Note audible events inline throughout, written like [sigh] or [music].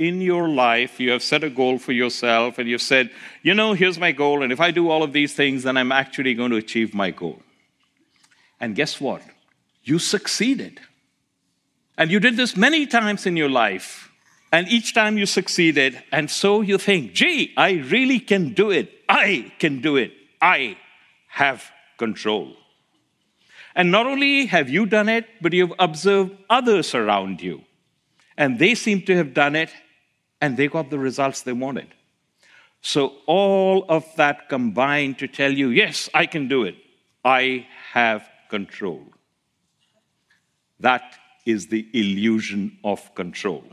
in your life you have set a goal for yourself and you've said, you know, here's my goal, and if I do all of these things, then I'm actually going to achieve my goal. And guess what? You succeeded. And you did this many times in your life. And each time you succeeded, and so you think, gee, I really can do it. I can do it. I have control. And not only have you done it, but you've observed others around you. And they seem to have done it, and they got the results they wanted. So, all of that combined to tell you, yes, I can do it. I have control. That is the illusion of control.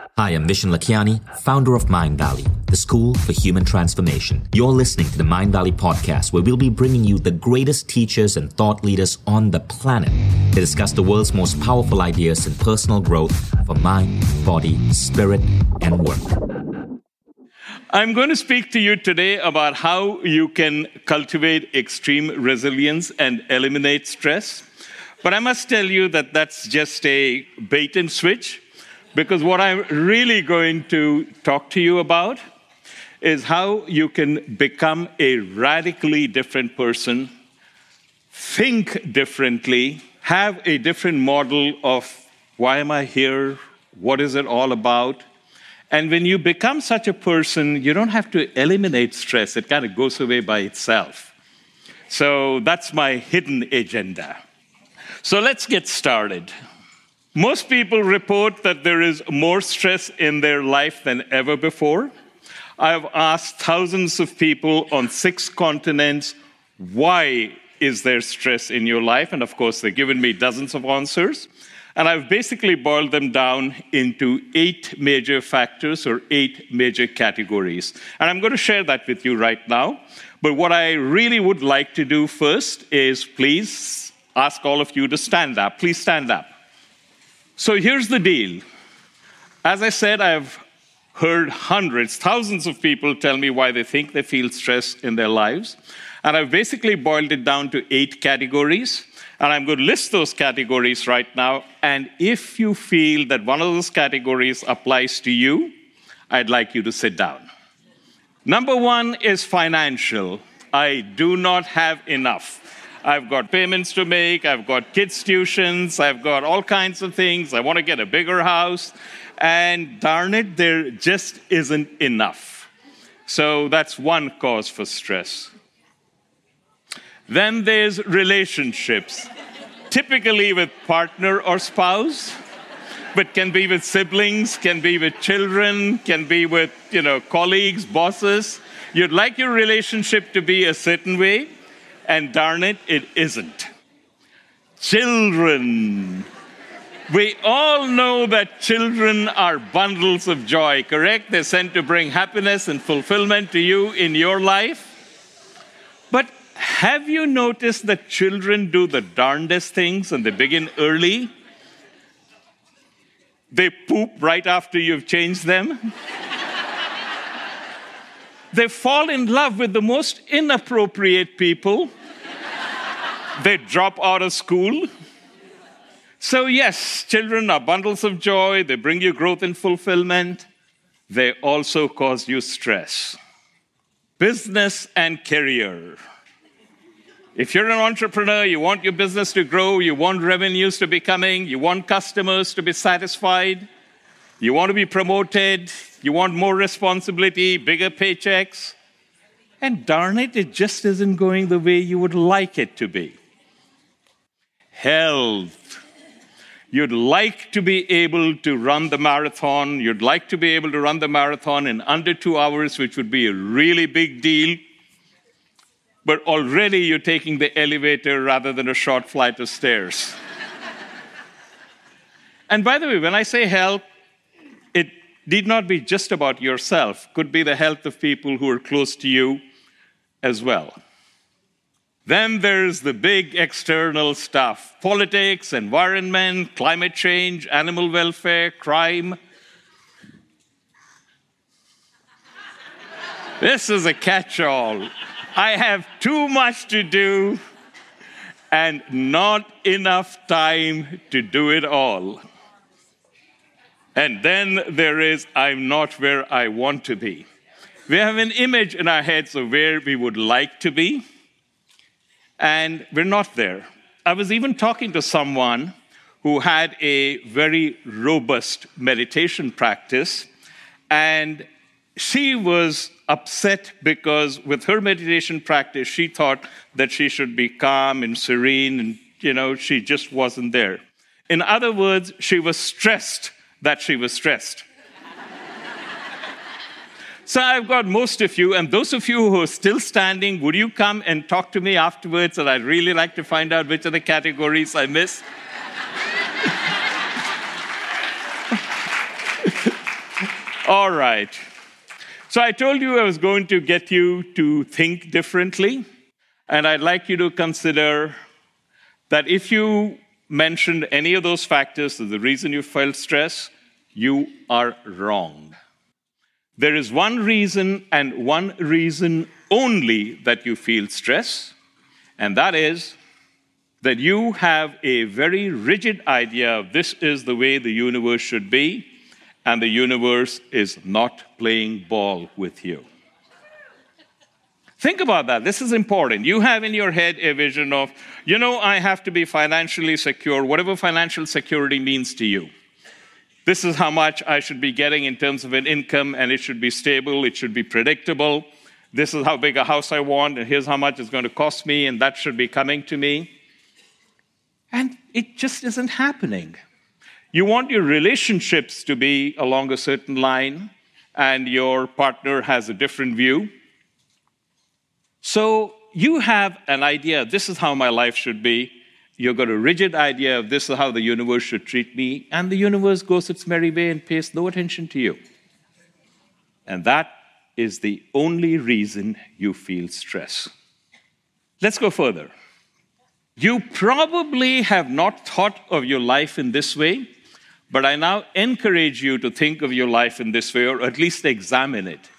Hi, I'm Vishen Lakhiani, founder of Mindvalley, the school for human transformation. You're listening to the Mindvalley podcast, where we'll be bringing you the greatest teachers and thought leaders on the planet to discuss the world's most powerful ideas in personal growth for mind, body, spirit, and work. I'm going to speak to you today about how you can cultivate extreme resilience and eliminate stress. But I must tell you that that's just a bait and switch because what I'm really going to talk to you about is how you can become a radically different person, think differently, have a different model of why am I here? What is it all about? And when you become such a person, you don't have to eliminate stress, it kind of goes away by itself. So that's my hidden agenda. So let's get started. Most people report that there is more stress in their life than ever before. I've asked thousands of people on six continents, why is there stress in your life? And of course, they've given me dozens of answers. And I've basically boiled them down into eight major factors or eight major categories. And I'm going to share that with you right now. But what I really would like to do first is please ask all of you to stand up. Please stand up. So here's the deal. As I said, I've heard hundreds, thousands of people tell me why they think they feel stress in their lives. And I've basically boiled it down to eight categories. And I'm going to list those categories right now. And if you feel that one of those categories applies to you, I'd like you to sit down. Number one is financial. I do not have enough. I've got payments to make, I've got kids' tuitions, I've got all kinds of things. I want to get a bigger house. And darn it, there just isn't enough. So that's one cause for stress. Then there's relationships, typically with partner or spouse, but can be with siblings, can be with children, can be with, you know, colleagues, bosses. You'd like your relationship to be a certain way, and darn it, it isn't. Children. We all know that children are bundles of joy, correct? They're sent to bring happiness and fulfillment to you in your life. But have you noticed that children do the darndest things and they begin early? They poop right after you've changed them. [laughs] they fall in love with the most inappropriate people they drop out of school. So, yes, children are bundles of joy. They bring you growth and fulfillment. They also cause you stress. Business and career. If you're an entrepreneur, you want your business to grow, you want revenues to be coming, you want customers to be satisfied, you want to be promoted, you want more responsibility, bigger paychecks. And darn it, it just isn't going the way you would like it to be health. You'd like to be able to run the marathon. You'd like to be able to run the marathon in under two hours, which would be a really big deal. But already you're taking the elevator rather than a short flight of stairs. [laughs] and by the way, when I say health, it need not be just about yourself, could be the health of people who are close to you as well. Then there's the big external stuff politics, environment, climate change, animal welfare, crime. this is a catch all. I have too much to do and not enough time to do it all. And then there is, I'm not where I want to be. We have an image in our heads of where we would like to be, and we're not there. I was even talking to someone who had a very robust meditation practice, and she was upset because with her meditation practice, she thought that she should be calm and serene, and you know, she just wasn't there. In other words, she was stressed that she was stressed. So I've got most of you, and those of you who are still standing, would you come and talk to me afterwards? And I'd really like to find out which of the categories I missed. [laughs] All right. So I told you I was going to get you to think differently, and I'd like you to consider that if you mentioned any of those factors as the reason you felt stress, you are wrong. There is one reason and one reason only that you feel stress, and that is that you have a very rigid idea of this is the way the universe should be, and the universe is not playing ball with you. Think about that. This is important. You have in your head a vision of, you know, I have to be financially secure, whatever financial security means to you. This is how much I should be getting in terms of an income, and it should be stable, it should be predictable. This is how big a house I want, and here's how much it's going to cost me, and that should be coming to me. And it just isn't happening. You want your relationships to be along a certain line, and your partner has a different view. So you have an idea this is how my life should be. You've got a rigid idea of this is how the universe should treat me, and the universe goes its merry way and pays no attention to you. And that is the only reason you feel stress. Let's go further. You probably have not thought of your life in this way but I now encourage you to think of your life in this way, or at least examine it.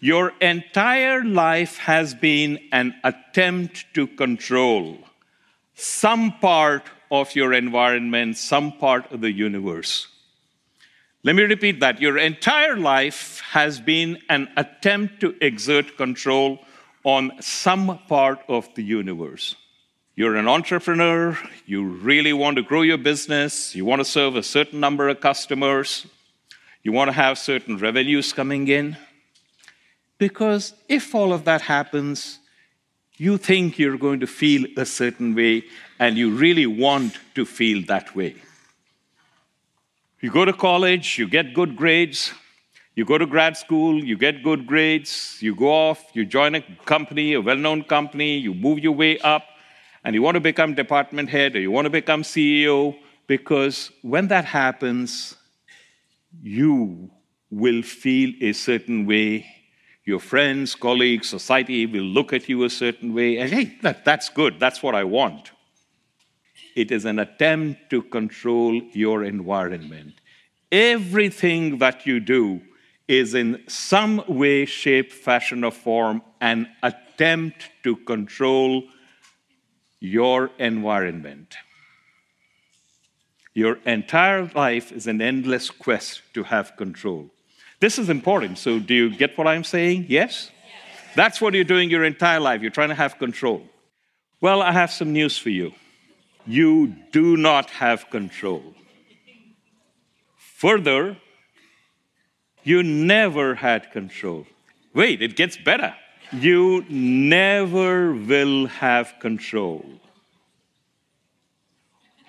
Your entire life has been an attempt to control some part of your environment, some part of the universe. Let me repeat that. Your entire life has been an attempt to exert control on some part of the universe. You're an entrepreneur, you really want to grow your business, you want to serve a certain number of customers, you want to have certain revenues coming in. Because if all of that happens, you think you're going to feel a certain way and you really want to feel that way. You go to college, you get good grades, you go to grad school, you get good grades, you go off, you join a company, a well known company, you move your way up, and you want to become department head or you want to become CEO, because when that happens, you will feel a certain way. Your friends, colleagues, society will look at you a certain way, and hey, that, that's good, that's what I want. It is an attempt to control your environment. Everything that you do is in some way, shape, fashion, or form an attempt to control your environment. Your entire life is an endless quest to have control. This is important. So, do you get what I'm saying? Yes? That's what you're doing your entire life. You're trying to have control. Well, I have some news for you. You do not have control. Further, you never had control. Wait, it gets better you never will have control.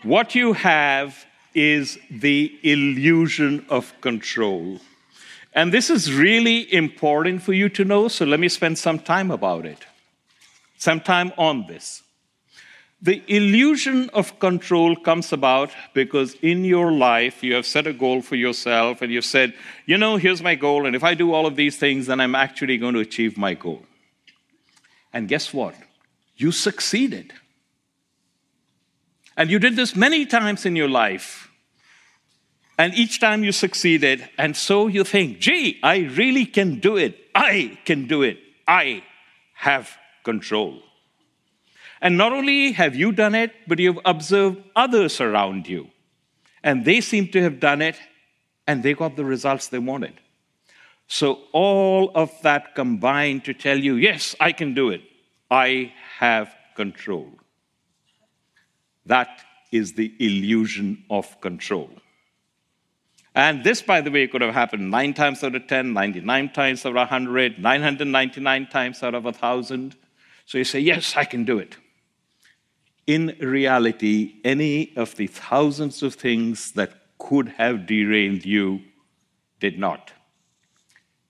What you have is the illusion of control. And this is really important for you to know, so let me spend some time about it, some time on this. The illusion of control comes about because in your life you have set a goal for yourself and you've said, you know, here's my goal, and if I do all of these things, then I'm actually going to achieve my goal. And guess what? You succeeded. And you did this many times in your life. And each time you succeeded, and so you think, gee, I really can do it. I can do it. I have control. And not only have you done it, but you've observed others around you. And they seem to have done it, and they got the results they wanted. So, all of that combined to tell you, yes, I can do it. I have control. That is the illusion of control. And this, by the way, could have happened nine times out of 10, 99 times out of 100, 999 times out of 1,000. So you say, Yes, I can do it. In reality, any of the thousands of things that could have derailed you did not.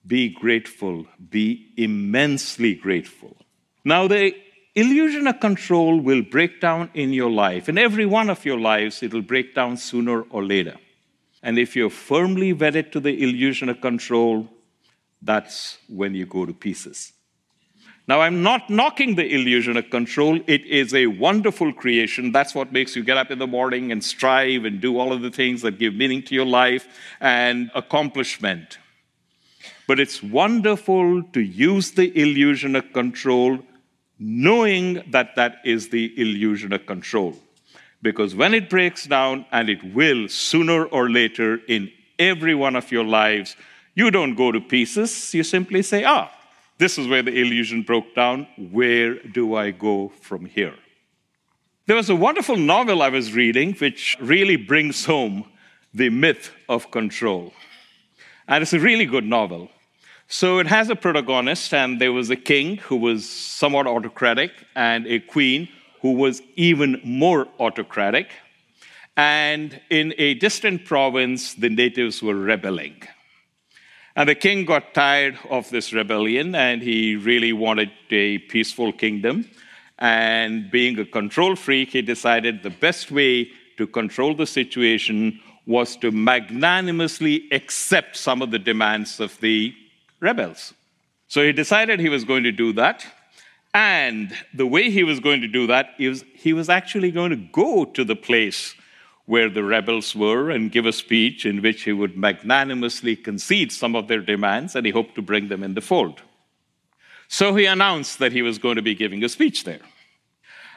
Be grateful, be immensely grateful. Now, the illusion of control will break down in your life. In every one of your lives, it will break down sooner or later. And if you're firmly wedded to the illusion of control, that's when you go to pieces. Now, I'm not knocking the illusion of control. It is a wonderful creation. That's what makes you get up in the morning and strive and do all of the things that give meaning to your life and accomplishment. But it's wonderful to use the illusion of control, knowing that that is the illusion of control. Because when it breaks down, and it will sooner or later in every one of your lives, you don't go to pieces. You simply say, ah, this is where the illusion broke down. Where do I go from here? There was a wonderful novel I was reading which really brings home the myth of control. And it's a really good novel. So it has a protagonist, and there was a king who was somewhat autocratic, and a queen who was even more autocratic. And in a distant province, the natives were rebelling. And the king got tired of this rebellion and he really wanted a peaceful kingdom. And being a control freak, he decided the best way to control the situation was to magnanimously accept some of the demands of the rebels. So he decided he was going to do that. And the way he was going to do that is he was actually going to go to the place where the rebels were and give a speech in which he would magnanimously concede some of their demands and he hoped to bring them in the fold. So he announced that he was going to be giving a speech there.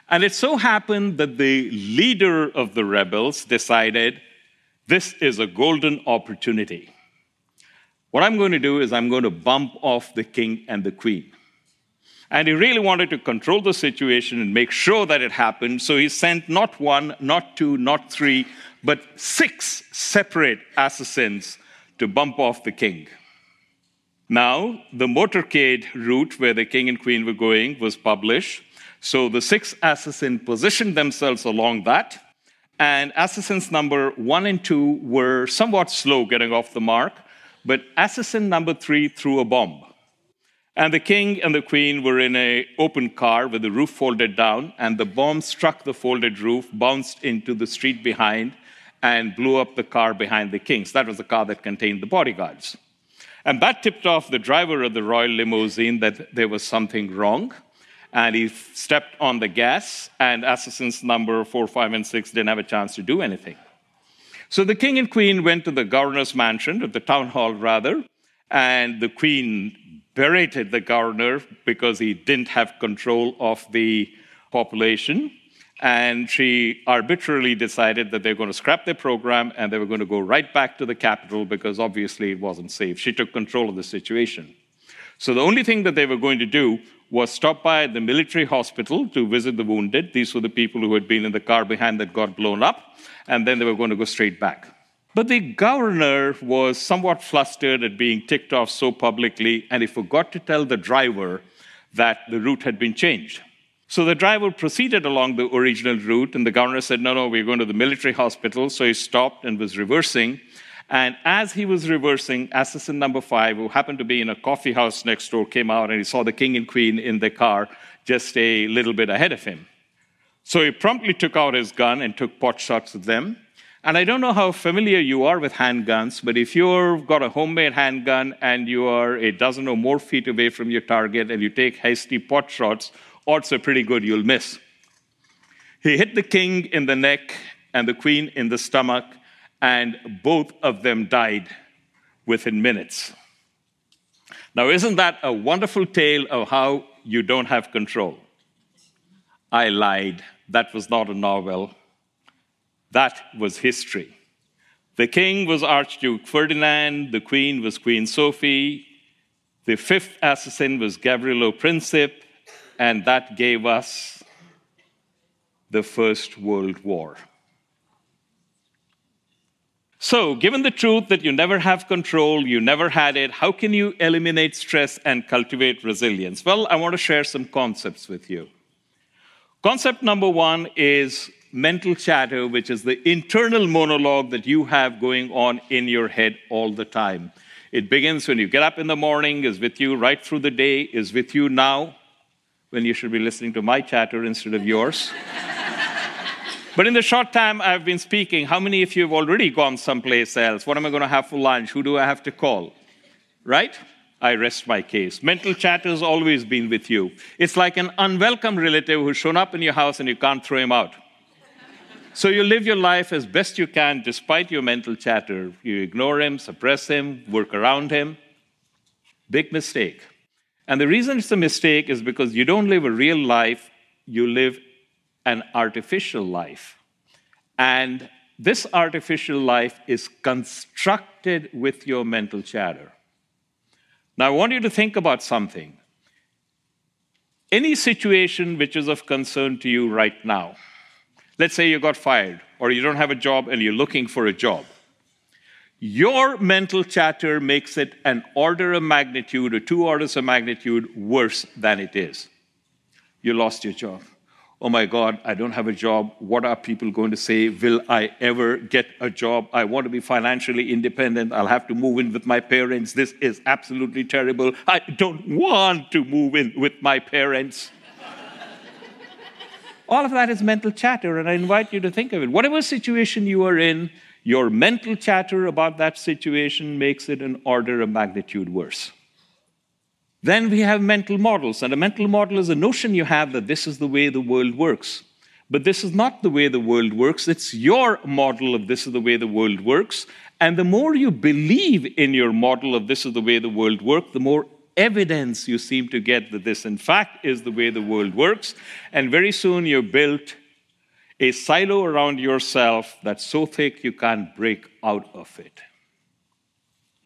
And it so happened that the leader of the rebels decided this is a golden opportunity. What I'm going to do is I'm going to bump off the king and the queen. And he really wanted to control the situation and make sure that it happened. So he sent not one, not two, not three, but six separate assassins to bump off the king. Now, the motorcade route where the king and queen were going was published. So the six assassins positioned themselves along that. And assassins number one and two were somewhat slow getting off the mark, but assassin number three threw a bomb. And the king and the queen were in an open car with the roof folded down, and the bomb struck the folded roof, bounced into the street behind, and blew up the car behind the kings. That was the car that contained the bodyguards. And that tipped off the driver of the royal limousine that there was something wrong. And he stepped on the gas, and assassins number four, five, and six didn't have a chance to do anything. So the king and queen went to the governor's mansion, or the town hall rather, and the queen berated the governor because he didn't have control of the population. And she arbitrarily decided that they're going to scrap their program and they were going to go right back to the capital because obviously it wasn't safe. She took control of the situation. So the only thing that they were going to do was stop by the military hospital to visit the wounded. These were the people who had been in the car behind that got blown up. And then they were going to go straight back. But the governor was somewhat flustered at being ticked off so publicly, and he forgot to tell the driver that the route had been changed. So the driver proceeded along the original route, and the governor said, No, no, we're going to the military hospital. So he stopped and was reversing. And as he was reversing, assassin number five, who happened to be in a coffee house next door, came out and he saw the king and queen in the car just a little bit ahead of him. So he promptly took out his gun and took pot shots at them. And I don't know how familiar you are with handguns, but if you've got a homemade handgun and you are a dozen or more feet away from your target and you take hasty pot shots, odds are pretty good you'll miss. He hit the king in the neck and the queen in the stomach, and both of them died within minutes. Now, isn't that a wonderful tale of how you don't have control? I lied. That was not a novel. That was history. The king was Archduke Ferdinand, the queen was Queen Sophie, the fifth assassin was Gavrilo Princip, and that gave us the First World War. So, given the truth that you never have control, you never had it, how can you eliminate stress and cultivate resilience? Well, I want to share some concepts with you. Concept number one is mental chatter, which is the internal monologue that you have going on in your head all the time. It begins when you get up in the morning, is with you right through the day, is with you now, when you should be listening to my chatter instead of yours. [laughs] But in the short time I've been speaking, how many of you have already gone someplace else? What am I going to have for lunch? Who do I have to call? Right? I rest my case. Mental chatter has always been with you. It's like an unwelcome relative who's shown up in your house and you can't throw him out. So you live your life as best you can despite your mental chatter. You ignore him, suppress him, work around him. Big mistake. And the reason it's a mistake is because you don't live a real life, you live an artificial life. And this artificial life is constructed with your mental chatter. Now, I want you to think about something. Any situation which is of concern to you right now, let's say you got fired or you don't have a job and you're looking for a job. Your mental chatter makes it an order of magnitude or two orders of magnitude worse than it is. You lost your job oh my God, I don't have a job. What are people going to say? Will I ever get a job? I want to be financially independent. I'll have to move in with my parents. This is absolutely terrible. I don't want to move in with my parents. All of that is mental chatter, and I invite you to think of it. Whatever situation you are in, your mental chatter about that situation makes it an order of magnitude worse. Then we have mental models, and a mental model is a notion you have that this is the way the world works. But this is not the way the world works. It's your model of this is the way the world works. And the more you believe in your model of this is the way the world works, the more evidence you seem to get that this, in fact, is the way the world works. And very soon you're built a silo around yourself that's so thick you can't break out of it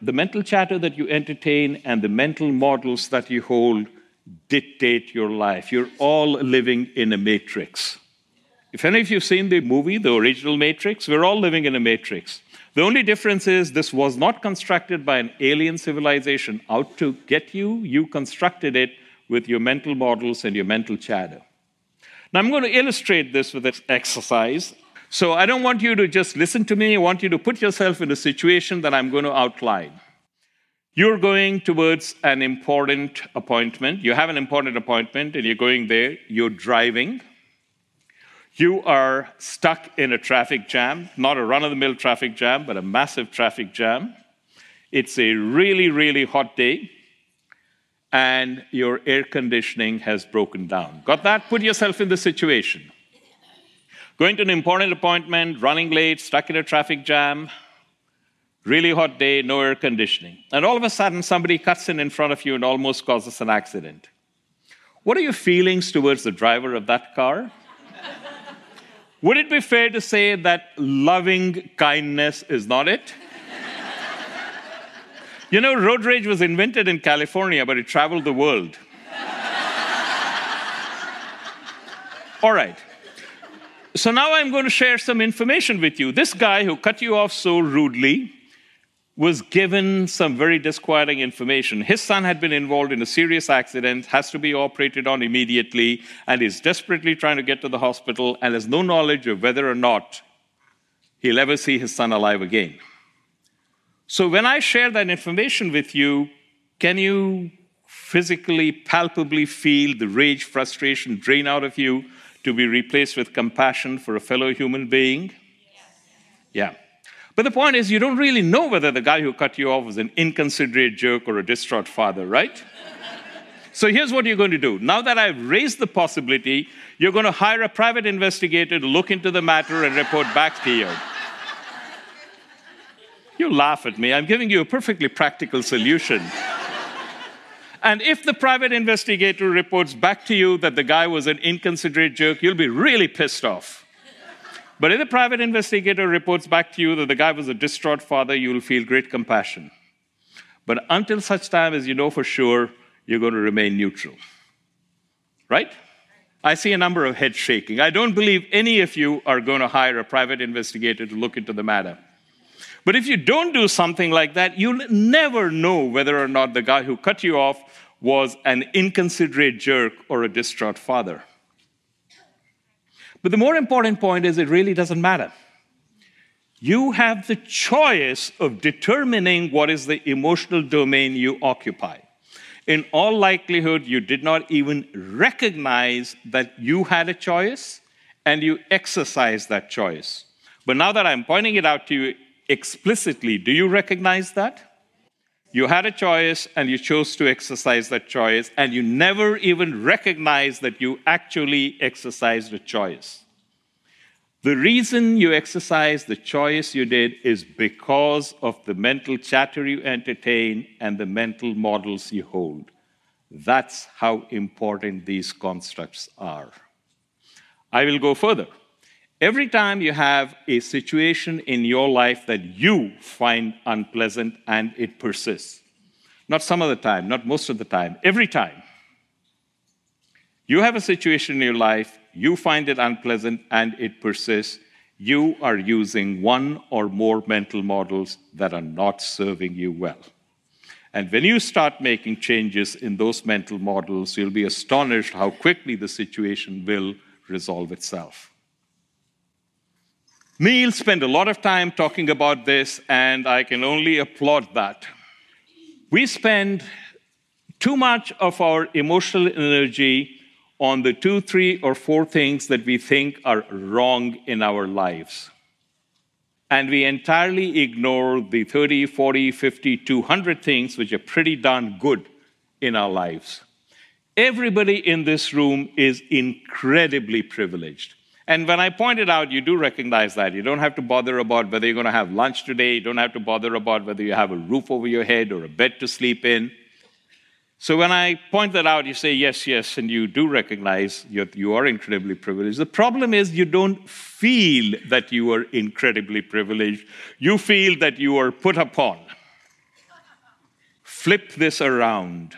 the mental chatter that you entertain and the mental models that you hold dictate your life. You're all living in a matrix. If any of you have seen the movie, the original Matrix, we're all living in a matrix. The only difference is this was not constructed by an alien civilization out to get you. You constructed it with your mental models and your mental chatter. Now, I'm going to illustrate this with this exercise. So I don't want you to just listen to me. I want you to put yourself in a situation that I'm going to outline. You're going towards an important appointment. You have an important appointment and you're going there. You're driving. You are stuck in a traffic jam, not a run of the mill traffic jam, but a massive traffic jam. It's a really, really hot day, and your air conditioning has broken down. Got that? Put yourself in the situation. Going to an important appointment, running late, stuck in a traffic jam, really hot day, no air conditioning. And all of a sudden, somebody cuts in in front of you and almost causes an accident. What are your feelings towards the driver of that car? Would it be fair to say that loving kindness is not it? you know, road rage was invented in California, but it traveled the world. All right. So now I'm going to share some information with you. This guy who cut you off so rudely was given some very disquieting information. His son had been involved in a serious accident, has to be operated on immediately, and is desperately trying to get to the hospital and has no knowledge of whether or not he'll ever see his son alive again. So when I share that information with you, can you physically, palpably feel the rage, frustration drain out of you to be replaced with compassion for a fellow human being? Yeah. But the point is, you don't really know whether the guy who cut you off was an inconsiderate jerk or a distraught father, right? so here's what you're going to do. Now that I've raised the possibility, you're going to hire a private investigator to look into the matter and report back to you. You laugh at me. I'm giving you a perfectly practical solution. And if the private investigator reports back to you that the guy was an inconsiderate jerk, you'll be really pissed off. But if the private investigator reports back to you that the guy was a distraught father, you will feel great compassion. But until such time as you know for sure, you're going to remain neutral. Right? I see a number of heads shaking. I don't believe any of you are going to hire a private investigator to look into the matter. But if you don't do something like that, you'll never know whether or not the guy who cut you off was an inconsiderate jerk or a distraught father. But the more important point is it really doesn't matter. You have the choice of determining what is the emotional domain you occupy. In all likelihood, you did not even recognize that you had a choice and you exercised that choice. But now that I'm pointing it out to you explicitly, do you recognize that? You had a choice and you chose to exercise that choice, and you never even recognized that you actually exercised a choice. The reason you exercised the choice you did is because of the mental chatter you entertain and the mental models you hold. That's how important these constructs are. I will go further. Every time you have a situation in your life that you find unpleasant and it persists, not some of the time, not most of the time, every time, you have a situation in your life, you find it unpleasant and it persists, you are using one or more mental models that are not serving you well. And when you start making changes in those mental models, you'll be astonished how quickly the situation will resolve itself. Neil spent a lot of time talking about this, and I can only applaud that. We spend too much of our emotional energy on the two, three, or four things that we think are wrong in our lives. And we entirely ignore the 30, 40, 50, 200 things which are pretty darn good in our lives. Everybody in this room is incredibly privileged. And when I pointed out, you do recognize that. You don't have to bother about whether you're going to have lunch today. You don't have to bother about whether you have a roof over your head or a bed to sleep in. So when I point that out, you say, yes, yes, and you do recognize you are incredibly privileged. The problem is you don't feel that you are incredibly privileged. You feel that you are put upon. Flip this around.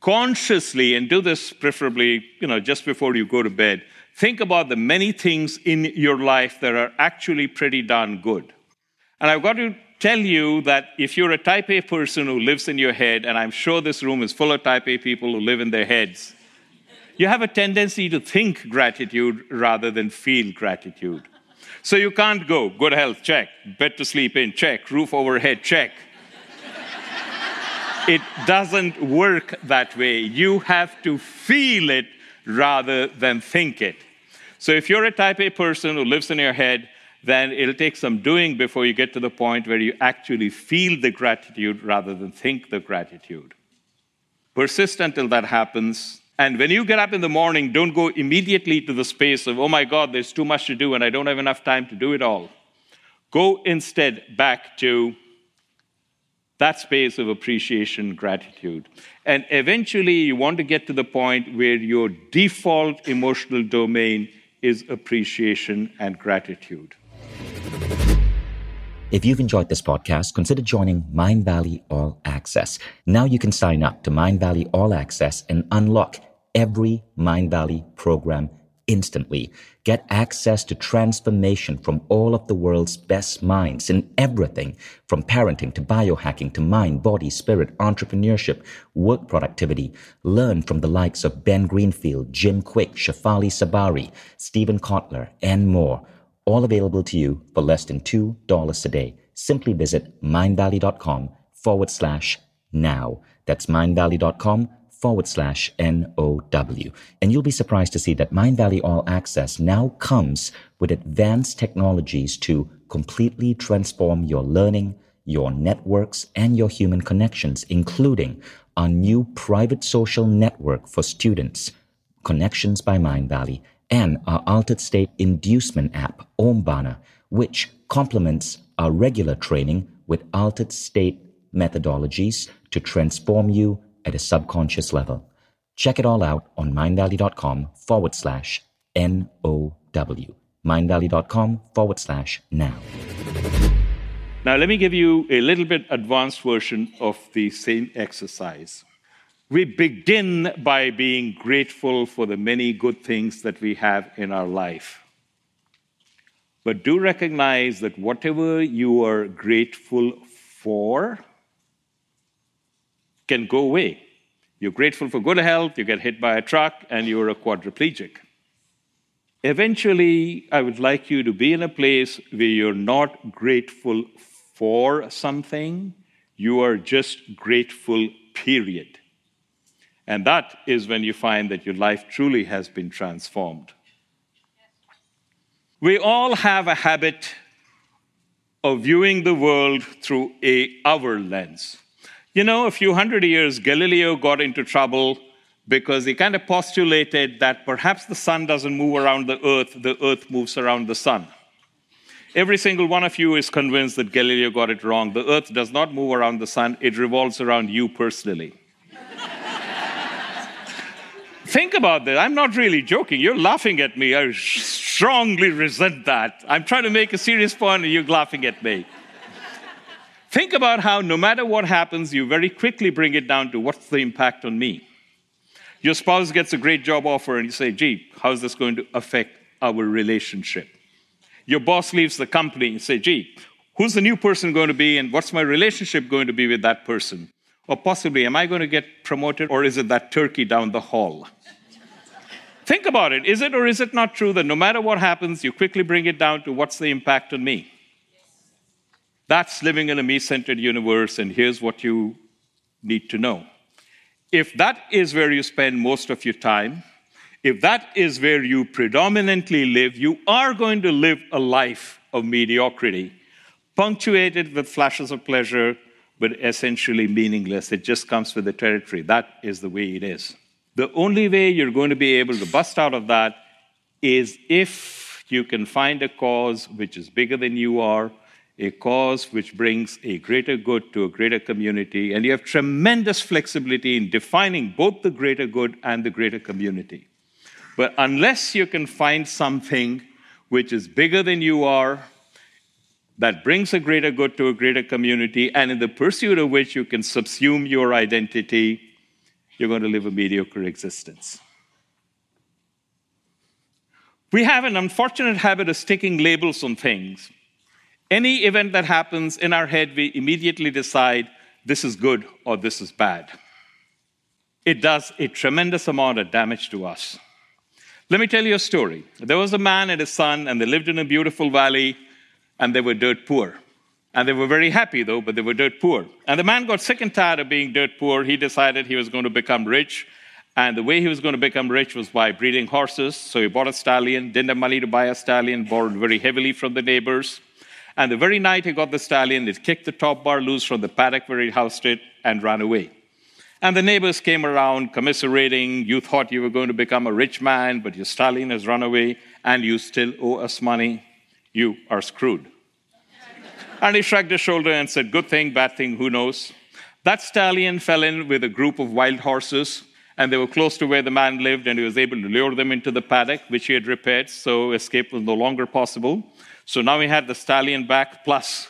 Consciously, and do this preferably, you know, just before you go to bed think about the many things in your life that are actually pretty darn good. And I've got to tell you that if you're a type A person who lives in your head, and I'm sure this room is full of type A people who live in their heads, you have a tendency to think gratitude rather than feel gratitude. So you can't go, good health, check, bed to sleep in, check, roof overhead, check. it doesn't work that way. You have to feel it rather than think it. So if you're a type A person who lives in your head, then it'll take some doing before you get to the point where you actually feel the gratitude rather than think the gratitude. Persist until that happens. And when you get up in the morning, don't go immediately to the space of, oh my God, there's too much to do and I don't have enough time to do it all. Go instead back to that space of appreciation, gratitude. And eventually, you want to get to the point where your default emotional domain is appreciation and gratitude. If you've enjoyed this podcast, consider joining Mindvalley All Access. Now you can sign up to Mindvalley All Access and unlock every Mindvalley program instantly. Get access to transformation from all of the world's best minds in everything from parenting to biohacking to mind, body, spirit, entrepreneurship, work productivity. Learn from the likes of Ben Greenfield, Jim Kwik, Shefali Tsabary, Steven Kotler, and more. All available to you for less than $2 a day. Simply visit mindvalley.com forward slash now. That's mindvalley.com forward slash NOW. And you'll be surprised to see that Mindvalley All Access now comes with advanced technologies to completely transform your learning, your networks, and your human connections, including our new private social network for students, Connections by Mindvalley, and our altered state inducement app, Omvana, which complements our regular training with altered state methodologies to transform you at a subconscious level. Check it all out on mindvalley.com forward slash NOW. mindvalley.com forward slash now. Now, let me give you a little bit advanced version of the same exercise. We begin by being grateful for the many good things that we have in our life. But do recognize that whatever you are grateful for can go away. You're grateful for good health, you get hit by a truck, and you're a quadriplegic. Eventually, I would like you to be in a place where you're not grateful for something, you are just grateful, period. And that is when you find that your life truly has been transformed. We all have a habit of viewing the world through a our lens. You know, a few hundred years, Galileo got into trouble because he kind of postulated that perhaps the sun doesn't move around the earth, the earth moves around the sun. Every single one of you is convinced that Galileo got it wrong. The earth does not move around the sun, it revolves around you personally. [laughs] Think about this. I'm not really joking. You're laughing at me. I strongly resent that. I'm trying to make a serious point and you're laughing at me. Think about how, no matter what happens, you very quickly bring it down to what's the impact on me? Your spouse gets a great job offer and you say, gee, how's this going to affect our relationship? Your boss leaves the company and you say, gee, who's the new person going to be and what's my relationship going to be with that person? Or possibly, am I going to get promoted or is it that turkey down the hall? Think about it. Is it or is it not true that no matter what happens, you quickly bring it down to what's the impact on me? That's living in a me centered universe, and here's what you need to know. If that is where you spend most of your time, if that is where you predominantly live, you are going to live a life of mediocrity, punctuated with flashes of pleasure, but essentially meaningless. It just comes with the territory. That is the way it is. The only way you're going to be able to bust out of that is if you can find a cause which is bigger than you are, a cause which brings a greater good to a greater community, and you have tremendous flexibility in defining both the greater good and the greater community. But unless you can find something which is bigger than you are, that brings a greater good to a greater community, and in the pursuit of which you can subsume your identity, you're going to live a mediocre existence. We have an unfortunate habit of sticking labels on things. Any event that happens in our head, we immediately decide this is good or this is bad. It does a tremendous amount of damage to us. Let me tell you a story. There was a man and his son, and they lived in a beautiful valley, and they were dirt poor. And they were very happy, though, but they were dirt poor. And the man got sick and tired of being dirt poor. He decided he was going to become rich. And the way he was going to become rich was by breeding horses. So he bought a stallion, didn't have money to buy a stallion, borrowed very heavily from the neighbors. And the very night he got the stallion, it kicked the top bar loose from the paddock where he housed it and ran away. And the neighbors came around commiserating. You thought you were going to become a rich man, but your stallion has run away, and you still owe us money. You are screwed. [laughs] And he shrugged his shoulder and said, Good thing, bad thing, who knows? That stallion fell in with a group of wild horses, and they were close to where the man lived, and he was able to lure them into the paddock, which he had repaired, so escape was no longer possible. So now he had the stallion back, plus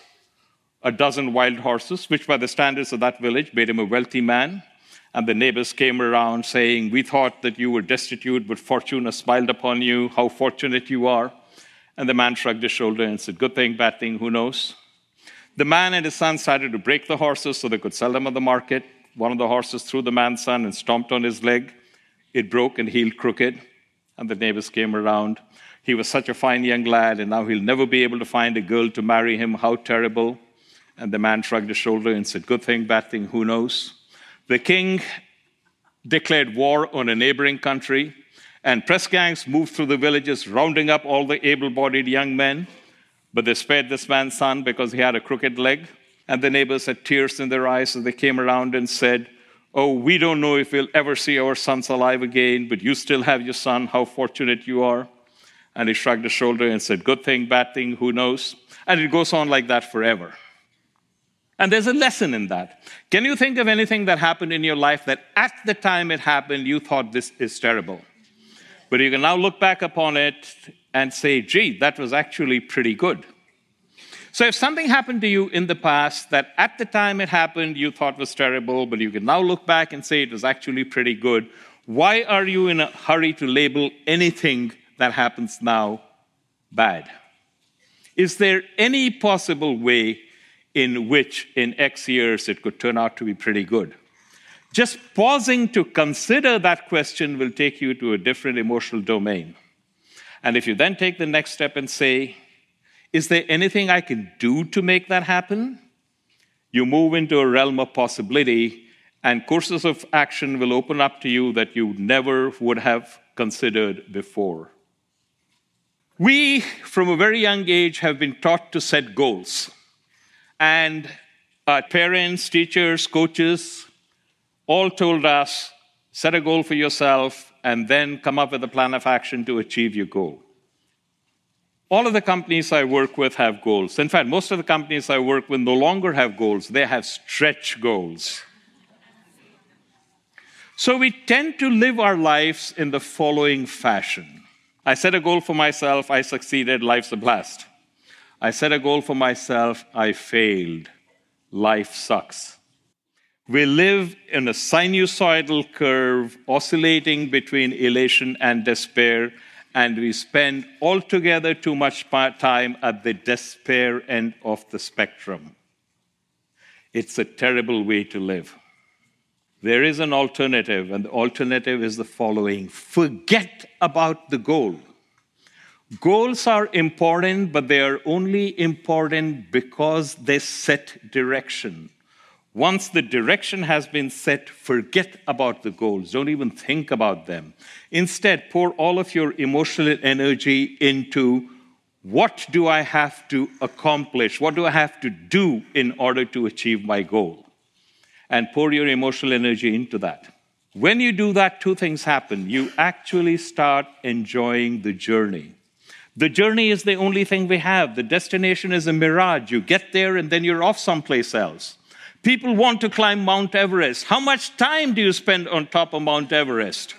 a dozen wild horses, which by the standards of that village made him a wealthy man. And the neighbors came around saying, We thought that you were destitute, but fortune has smiled upon you. How fortunate you are. And the man shrugged his shoulder and said, Good thing, bad thing, who knows? The man and his son started to break the horses so they could sell them on the market. One of the horses threw the man's son and stomped on his leg. It broke and healed crooked. And the neighbors came around. He was such a fine young lad, and now he'll never be able to find a girl to marry him. How terrible. And the man shrugged his shoulder and said, Good thing, bad thing, who knows? The king declared war on a neighboring country, and press gangs moved through the villages, rounding up all the able bodied young men. But they spared this man's son because he had a crooked leg. And the neighbors had tears in their eyes as they came around and said, Oh, we don't know if we'll ever see our sons alive again, but you still have your son. How fortunate you are. And he shrugged his shoulder and said, Good thing, bad thing, who knows? And it goes on like that forever. And there's a lesson in that. Can you think of anything that happened in your life that at the time it happened, you thought this is terrible? But you can now look back upon it and say, gee, that was actually pretty good. So if something happened to you in the past that at the time it happened you thought was terrible, but you can now look back and say it was actually pretty good, why are you in a hurry to label anything that happens now bad? Is there any possible way in which in X years it could turn out to be pretty good? Just pausing to consider that question will take you to a different emotional domain. And if you then take the next step and say, is there anything I can do to make that happen? You move into a realm of possibility, and courses of action will open up to you that you never would have considered before. We, from a very young age, have been taught to set goals. And our parents, teachers, coaches all told us set a goal for yourself and then come up with a plan of action to achieve your goal. All of the companies I work with have goals. In fact, most of the companies I work with no longer have goals, they have stretch goals. So we tend to live our lives in the following fashion I set a goal for myself, I succeeded, life's a blast. I set a goal for myself, I failed, life sucks. We live in a sinusoidal curve oscillating between elation and despair and we spend altogether too much time at the despair end of the spectrum. It's a terrible way to live. There is an alternative, and the alternative is the following forget about the goal. Goals are important, but they are only important because they set direction. Once the direction has been set, forget about the goals. Don't even think about them. Instead, pour all of your emotional energy into what do I have to accomplish? What do I have to do in order to achieve my goal? And pour your emotional energy into that. When you do that, two things happen. You actually start enjoying the journey. The journey is the only thing we have. The destination is a mirage. You get there and then you're off someplace else. People want to climb Mount Everest. How much time do you spend on top of Mount Everest?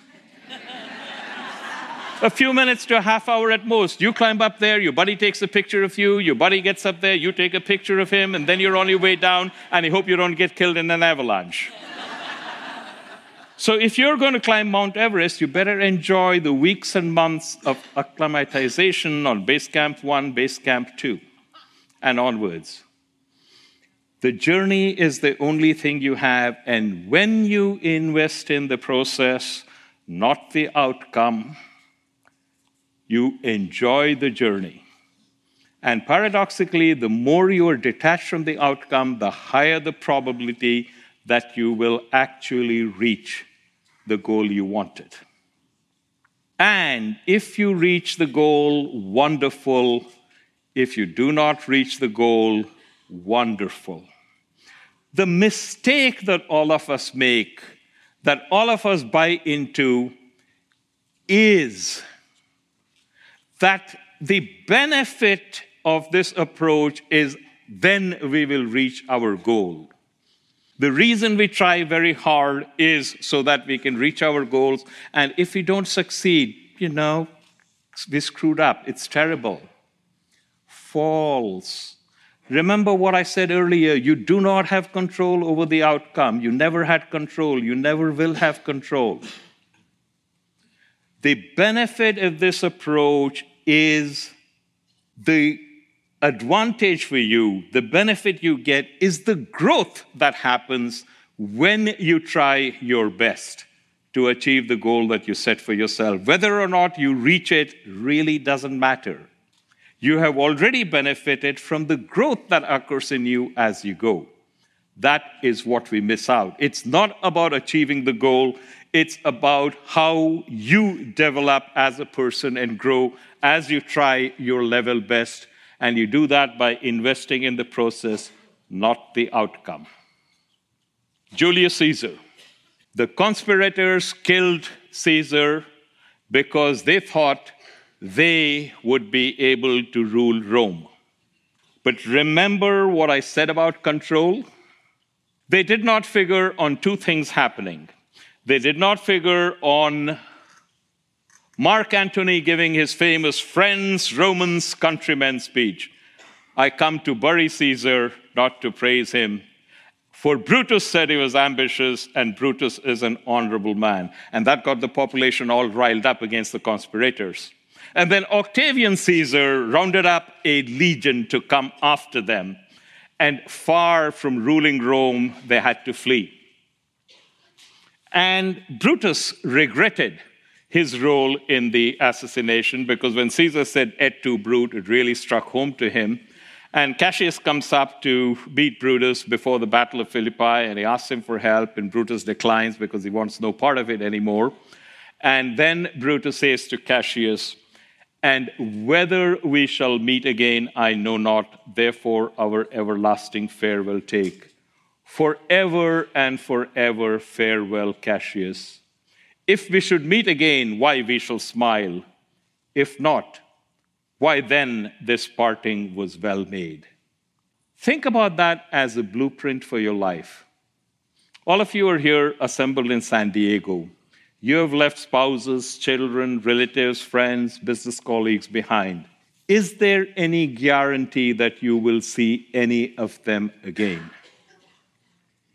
A few minutes to a half hour at most. You climb up there, your buddy takes a picture of you, your buddy gets up there, you take a picture of him, and then you're on your way down, and you hope you don't get killed in an avalanche. so, if you're going to climb Mount Everest, you better enjoy the weeks and months of acclimatization on Base Camp 1, Base Camp 2, and onwards. The journey is the only thing you have, and when you invest in the process, not the outcome, you enjoy the journey. And paradoxically, the more you are detached from the outcome, the higher the probability that you will actually reach the goal you wanted. And if you reach the goal, wonderful. If you do not reach the goal, wonderful. The mistake that all of us make, that all of us buy into, is that the benefit of this approach is then we will reach our goal. The reason we try very hard is so that we can reach our goals. And if we don't succeed, you know, we screwed up. It's terrible. False. Remember what I said earlier you do not have control over the outcome. You never had control. You never will have control. The benefit of this approach is the advantage for you, the benefit you get is the growth that happens when you try your best to achieve the goal that you set for yourself. Whether or not you reach it really doesn't matter you have already benefited from the growth that occurs in you as you go. That is what we miss out. It's not about achieving the goal, it's about how you develop as a person and grow as you try your level best. And you do that by investing in the process, not the outcome. Julius Caesar. The conspirators killed Caesar because they thought they would be able to rule Rome. But remember what I said about control? They did not figure on two things happening. They did not figure on Mark Antony giving his famous Friends, Romans, Countrymen speech. I come to bury Caesar, not to praise him. For Brutus said he was ambitious, and Brutus is an honorable man. And that got the population all riled up against the conspirators. And then Octavian Caesar rounded up a legion to come after them. And far from ruling Rome, they had to flee. And Brutus regretted his role in the assassination because when Caesar said et tu brute, it really struck home to him. And Cassius comes up to beat Brutus before the Battle of Philippi, and he asks him for help, and Brutus declines because he wants no part of it anymore. And then Brutus says to Cassius, And whether we shall meet again, I know not, therefore our everlasting farewell take. Forever and forever farewell, Cassius. If we should meet again, why we shall smile. If not, why then this parting was well made. Think about that as a blueprint for your life. All of you are here assembled in San Diego. You have left spouses, children, relatives, friends, business colleagues behind. Is there any guarantee that you will see any of them again?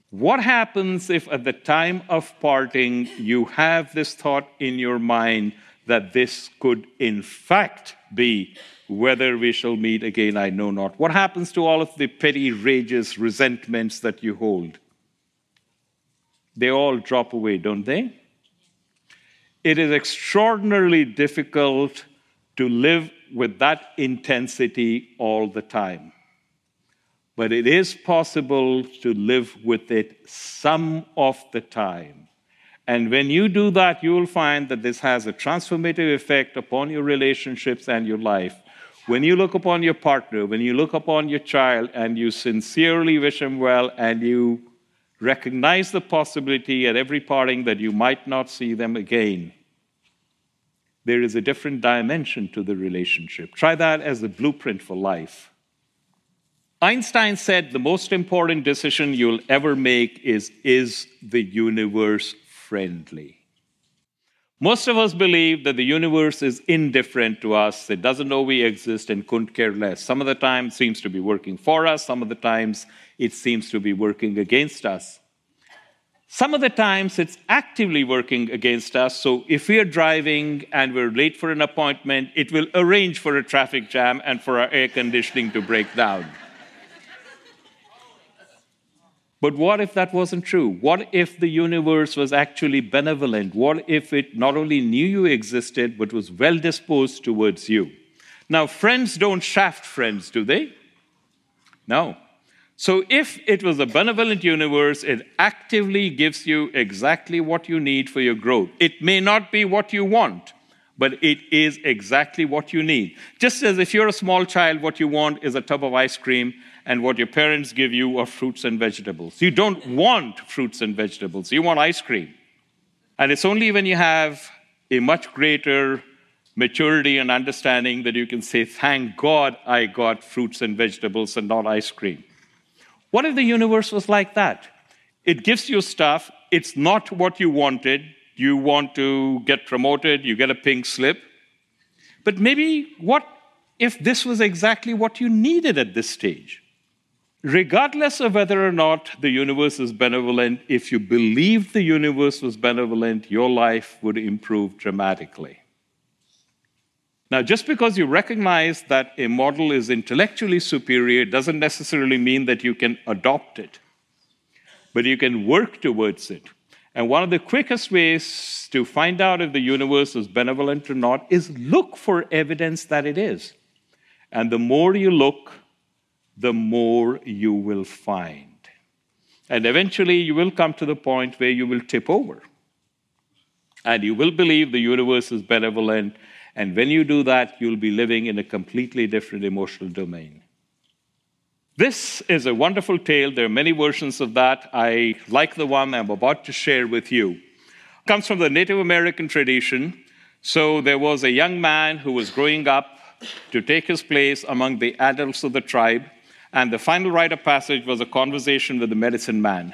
What happens if at the time of parting you have this thought in your mind that this could in fact be whether we shall meet again, I know not? What happens to all of the petty rages, resentments that you hold? They all drop away, don't they? It is extraordinarily difficult to live with that intensity all the time but it is possible to live with it some of the time. And when you do that, you will find that this has a transformative effect upon your relationships and your life. When you look upon your partner, when you look upon your child, and you sincerely wish him well, and you recognize the possibility at every parting that you might not see them again, there is a different dimension to the relationship. Try that as a blueprint for life. Einstein said the most important decision you'll ever make is Is the universe friendly? Most of us believe that the universe is indifferent to us, it doesn't know we exist, and couldn't care less. Some of the time it seems to be working for us, some of the times it seems to be working against us. Some of the times it's actively working against us. So if we are driving and we're late for an appointment, it will arrange for a traffic jam and for our air conditioning to break down. But what if that wasn't true? What if the universe was actually benevolent? What if it not only knew you existed, but was well disposed towards you? Now, friends don't shaft friends, do they? No. So, if it was a benevolent universe, it actively gives you exactly what you need for your growth. It may not be what you want, but it is exactly what you need. Just as if you're a small child, what you want is a tub of ice cream, and what your parents give you are fruits and vegetables. You don't want fruits and vegetables, you want ice cream. And it's only when you have a much greater maturity and understanding that you can say, Thank God I got fruits and vegetables and not ice cream. What if the universe was like that? It gives you stuff, it's not what you wanted. You want to get promoted, you get a pink slip. But maybe what if this was exactly what you needed at this stage? Regardless of whether or not the universe is benevolent, if you believed the universe was benevolent, your life would improve dramatically. Now, just because you recognize that a model is intellectually superior doesn't necessarily mean that you can adopt it, but you can work towards it. And one of the quickest ways to find out if the universe is benevolent or not is look for evidence that it is. And the more you look, the more you will find. And eventually, you will come to the point where you will tip over. And you will believe the universe is benevolent. And when you do that, you'll be living in a completely different emotional domain. This is a wonderful tale. There are many versions of that. I like the one I'm about to share with you. It comes from the Native American tradition. So there was a young man who was growing up to take his place among the adults of the tribe. And the final rite of passage was a conversation with the medicine man.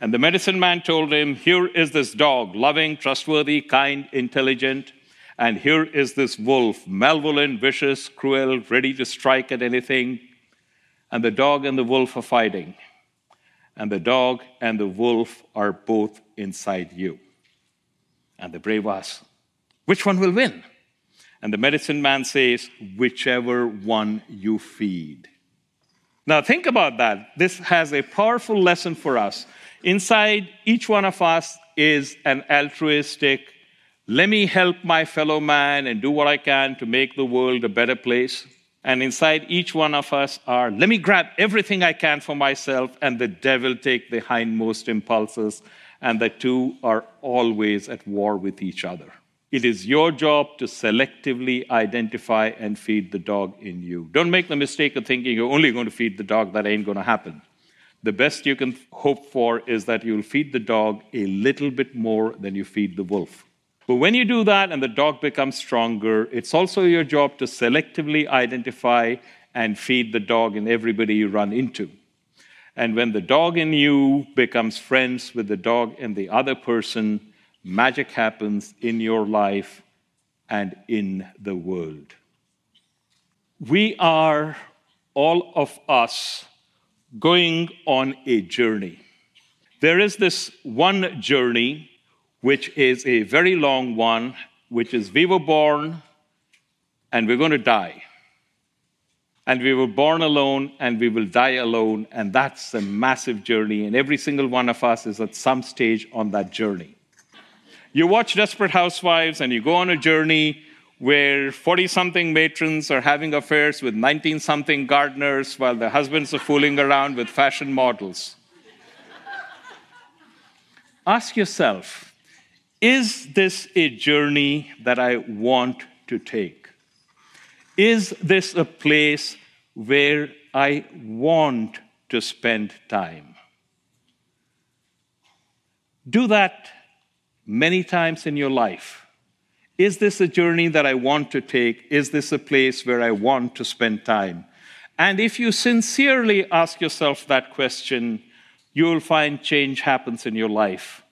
And the medicine man told him, Here is this dog, loving, trustworthy, kind, intelligent. And here is this wolf, malevolent, vicious, cruel, ready to strike at anything. And the dog and the wolf are fighting. And the dog and the wolf are both inside you. And the brave asks, Which one will win? And the medicine man says, Whichever one you feed. Now, think about that. This has a powerful lesson for us. Inside each one of us is an altruistic, let me help my fellow man and do what I can to make the world a better place. And inside each one of us are, let me grab everything I can for myself, and the devil take the hindmost impulses. And the two are always at war with each other. It is your job to selectively identify and feed the dog in you. Don't make the mistake of thinking you're only going to feed the dog, that ain't going to happen the best you can hope for is that you'll feed the dog a little bit more than you feed the wolf. But when you do that and the dog becomes stronger, it's also your job to selectively identify and feed the dog in everybody you run into. And when the dog in you becomes friends with the dog and the other person, magic happens in your life and in the world. We are, all of us, going on a journey. There is this one journey, which is a very long one, which is we were born and we're going to die. And we were born alone and we will die alone. And that's a massive journey. And every single one of us is at some stage on that journey. You watch Desperate Housewives and you go on a journey where 40 something matrons are having affairs with 19 something gardeners while their husbands are fooling around with fashion models. Ask yourself is this a journey that I want to take? Is this a place where I want to spend time? Do that many times in your life is this a journey that I want to take? Is this a place where I want to spend time? And if you sincerely ask yourself that question, you will find change happens in your life.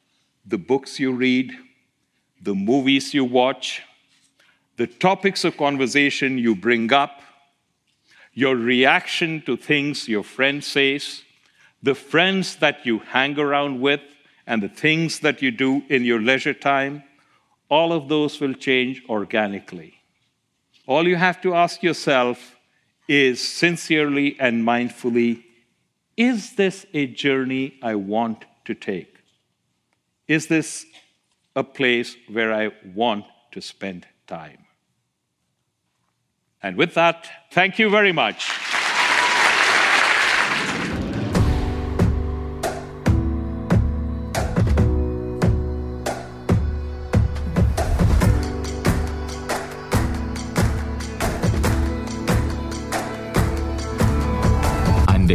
The books you read, the movies you watch, the topics of conversation you bring up, your reaction to things your friend says, the friends that you hang around with, and the things that you do in your leisure time all of those will change organically. All you have to ask yourself is sincerely and mindfully is this a journey I want to take? Is this a place where I want to spend time? And with that, thank you very much.